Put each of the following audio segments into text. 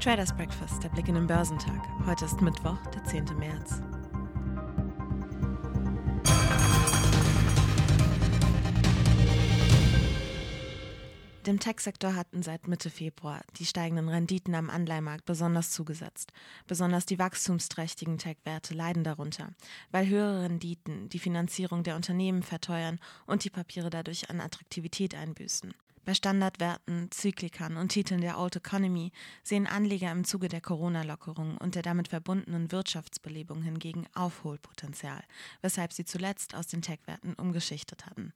Traders Breakfast, der Blick in den Börsentag. Heute ist Mittwoch, der 10. März. Dem Tech-Sektor hatten seit Mitte Februar die steigenden Renditen am Anleihemarkt besonders zugesetzt. Besonders die wachstumsträchtigen Tech-Werte leiden darunter, weil höhere Renditen die Finanzierung der Unternehmen verteuern und die Papiere dadurch an Attraktivität einbüßen. Bei Standardwerten, Zyklikern und Titeln der Old Economy sehen Anleger im Zuge der Corona-Lockerung und der damit verbundenen Wirtschaftsbelebung hingegen Aufholpotenzial, weshalb sie zuletzt aus den Tech-Werten umgeschichtet hatten.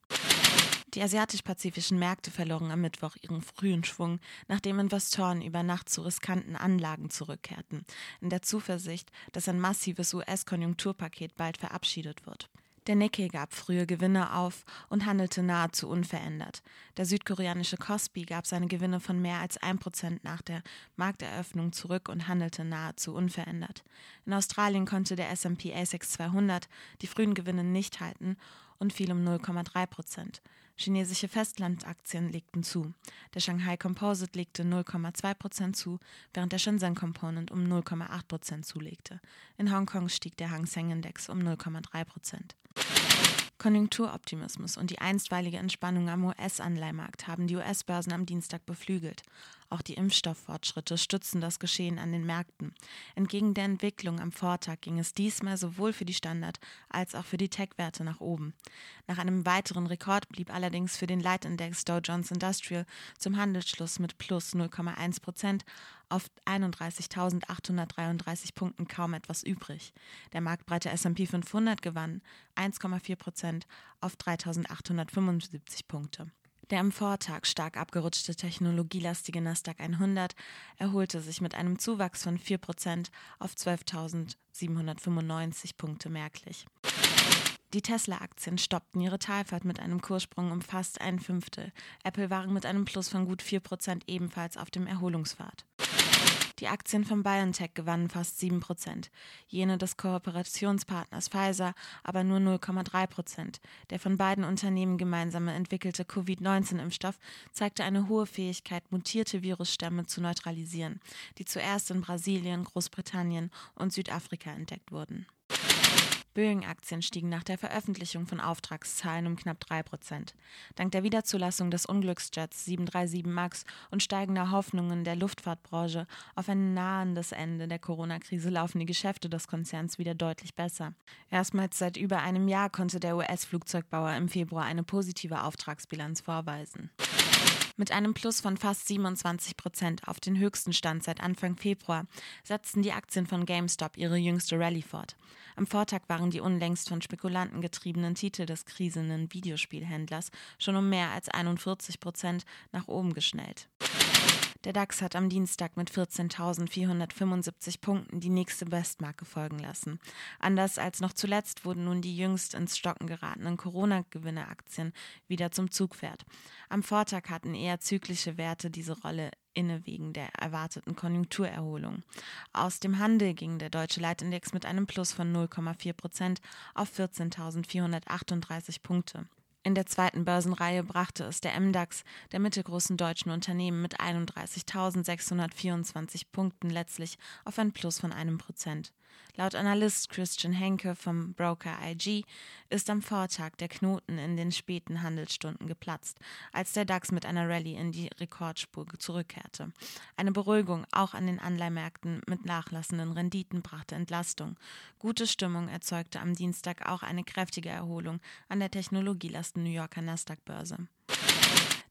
Die asiatisch-pazifischen Märkte verloren am Mittwoch ihren frühen Schwung, nachdem Investoren über Nacht zu riskanten Anlagen zurückkehrten, in der Zuversicht, dass ein massives US-Konjunkturpaket bald verabschiedet wird. Der Nikkei gab frühe Gewinne auf und handelte nahezu unverändert. Der südkoreanische Kospi gab seine Gewinne von mehr als 1% nach der Markteröffnung zurück und handelte nahezu unverändert. In Australien konnte der S&P ASX 200 die frühen Gewinne nicht halten und fiel um 0,3 Prozent. Chinesische Festlandaktien legten zu. Der Shanghai Composite legte 0,2 Prozent zu, während der Shenzhen Component um 0,8 Prozent zulegte. In Hongkong stieg der Hang Seng Index um 0,3 Prozent. Konjunkturoptimismus und die einstweilige Entspannung am US-Anleihemarkt haben die US-Börsen am Dienstag beflügelt. Auch die Impfstofffortschritte stützen das Geschehen an den Märkten. Entgegen der Entwicklung am Vortag ging es diesmal sowohl für die Standard- als auch für die Tech-Werte nach oben. Nach einem weiteren Rekord blieb allerdings für den Leitindex Dow Jones Industrial zum Handelsschluss mit plus 0,1 Prozent auf 31.833 Punkten kaum etwas übrig. Der marktbreite S&P 500 gewann 1,4 Prozent auf 3.875 Punkte. Der am Vortag stark abgerutschte technologielastige Nasdaq 100 erholte sich mit einem Zuwachs von 4% auf 12.795 Punkte merklich. Die Tesla-Aktien stoppten ihre Talfahrt mit einem Kurssprung um fast ein Fünftel. Apple waren mit einem Plus von gut 4% ebenfalls auf dem Erholungspfad. Die Aktien von BioNTech gewannen fast 7 Prozent, jene des Kooperationspartners Pfizer aber nur 0,3 Prozent. Der von beiden Unternehmen gemeinsam entwickelte Covid-19-Impfstoff zeigte eine hohe Fähigkeit, mutierte Virusstämme zu neutralisieren, die zuerst in Brasilien, Großbritannien und Südafrika entdeckt wurden. Boeing-Aktien stiegen nach der Veröffentlichung von Auftragszahlen um knapp 3 Prozent. Dank der Wiederzulassung des Unglücksjets 737 MAX und steigender Hoffnungen der Luftfahrtbranche auf ein nahendes Ende der Corona-Krise laufen die Geschäfte des Konzerns wieder deutlich besser. Erstmals seit über einem Jahr konnte der US-Flugzeugbauer im Februar eine positive Auftragsbilanz vorweisen. Mit einem Plus von fast 27 Prozent auf den höchsten Stand seit Anfang Februar setzten die Aktien von GameStop ihre jüngste Rallye fort. Am Vortag waren die unlängst von Spekulanten getriebenen Titel des krisenden Videospielhändlers schon um mehr als 41 Prozent nach oben geschnellt. Der DAX hat am Dienstag mit 14.475 Punkten die nächste Bestmarke folgen lassen. Anders als noch zuletzt wurden nun die jüngst ins Stocken geratenen Corona-Gewinne-Aktien wieder zum Zugpferd. Am Vortag hatten eher zyklische Werte diese Rolle inne wegen der erwarteten Konjunkturerholung. Aus dem Handel ging der deutsche Leitindex mit einem Plus von 0,4 Prozent auf 14.438 Punkte. In der zweiten Börsenreihe brachte es der MDAX der mittelgroßen deutschen Unternehmen mit 31.624 Punkten letztlich auf ein Plus von einem Prozent. Laut Analyst Christian Henke vom Broker IG ist am Vortag der Knoten in den späten Handelsstunden geplatzt, als der DAX mit einer Rallye in die Rekordspur zurückkehrte. Eine Beruhigung auch an den Anleihmärkten mit nachlassenden Renditen brachte Entlastung. Gute Stimmung erzeugte am Dienstag auch eine kräftige Erholung an der technologielasten New Yorker Nasdaq-Börse.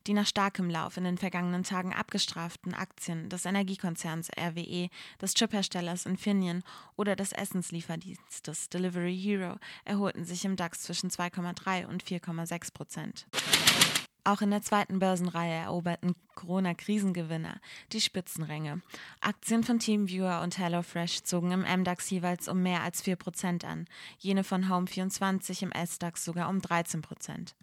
Die nach starkem Lauf in den vergangenen Tagen abgestraften Aktien des Energiekonzerns RWE, des Chipherstellers Infineon oder des Essenslieferdienstes Delivery Hero erholten sich im DAX zwischen 2,3 und 4,6 Prozent. Auch in der zweiten Börsenreihe eroberten Corona-Krisengewinner die Spitzenränge. Aktien von TeamViewer und HelloFresh zogen im MDAX jeweils um mehr als 4% an, jene von Home24 im SDAX sogar um 13%.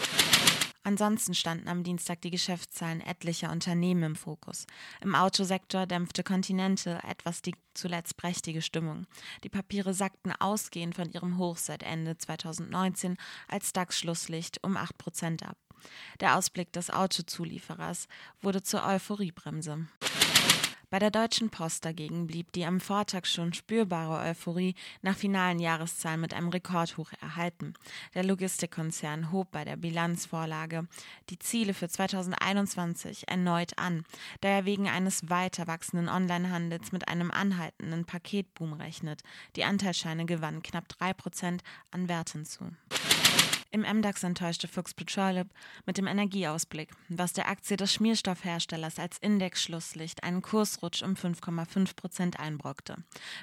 Ansonsten standen am Dienstag die Geschäftszahlen etlicher Unternehmen im Fokus. Im Autosektor dämpfte Continental etwas die zuletzt prächtige Stimmung. Die Papiere sackten ausgehend von ihrem Hoch seit Ende 2019 als DAX-Schlusslicht um 8% ab. Der Ausblick des Autozulieferers wurde zur Euphoriebremse. Bei der Deutschen Post dagegen blieb die am Vortag schon spürbare Euphorie nach finalen Jahreszahlen mit einem Rekordhoch erhalten. Der Logistikkonzern hob bei der Bilanzvorlage die Ziele für 2021 erneut an, da er wegen eines weiter wachsenden Onlinehandels mit einem anhaltenden Paketboom rechnet. Die Anteilsscheine gewannen knapp drei Prozent an Wert hinzu. Im MDAX enttäuschte Fuchs Petroleum mit dem Energieausblick, was der Aktie des Schmierstoffherstellers als Indexschlusslicht einen Kursrutsch um 5,5 Prozent einbrockte.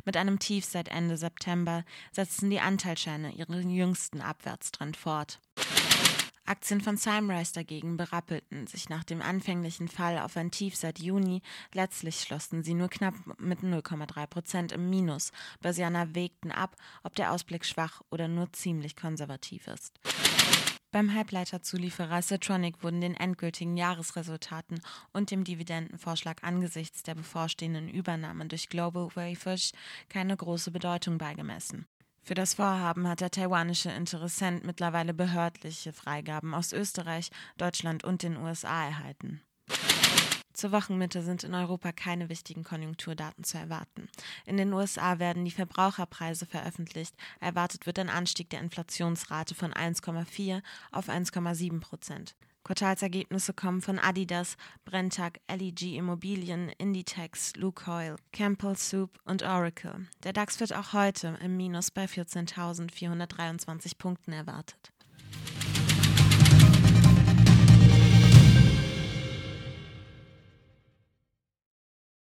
Mit einem Tief seit Ende September setzten die Anteilsscheine ihren jüngsten Abwärtstrend fort. Aktien von Simrise dagegen berappelten sich nach dem anfänglichen Fall auf ein Tief seit Juni. Letztlich schlossen sie nur knapp mit 0,3 Prozent im Minus. Börsianer wägten ab, ob der Ausblick schwach oder nur ziemlich konservativ ist. Beim Halbleiterzulieferer Citronic wurden den endgültigen Jahresresultaten und dem Dividendenvorschlag angesichts der bevorstehenden Übernahme durch Global Wafers keine große Bedeutung beigemessen. Für das Vorhaben hat der taiwanische Interessent mittlerweile behördliche Freigaben aus Österreich, Deutschland und den USA erhalten. Zur Wochenmitte sind in Europa keine wichtigen Konjunkturdaten zu erwarten. In den USA werden die Verbraucherpreise veröffentlicht. Erwartet wird ein Anstieg der Inflationsrate von 1,4 auf 1,7 Prozent. Quartalsergebnisse kommen von Adidas, Brenntag, LEG Immobilien, Inditex, Lukoil, Campbell Soup und Oracle. Der DAX wird auch heute im Minus bei 14.423 Punkten erwartet.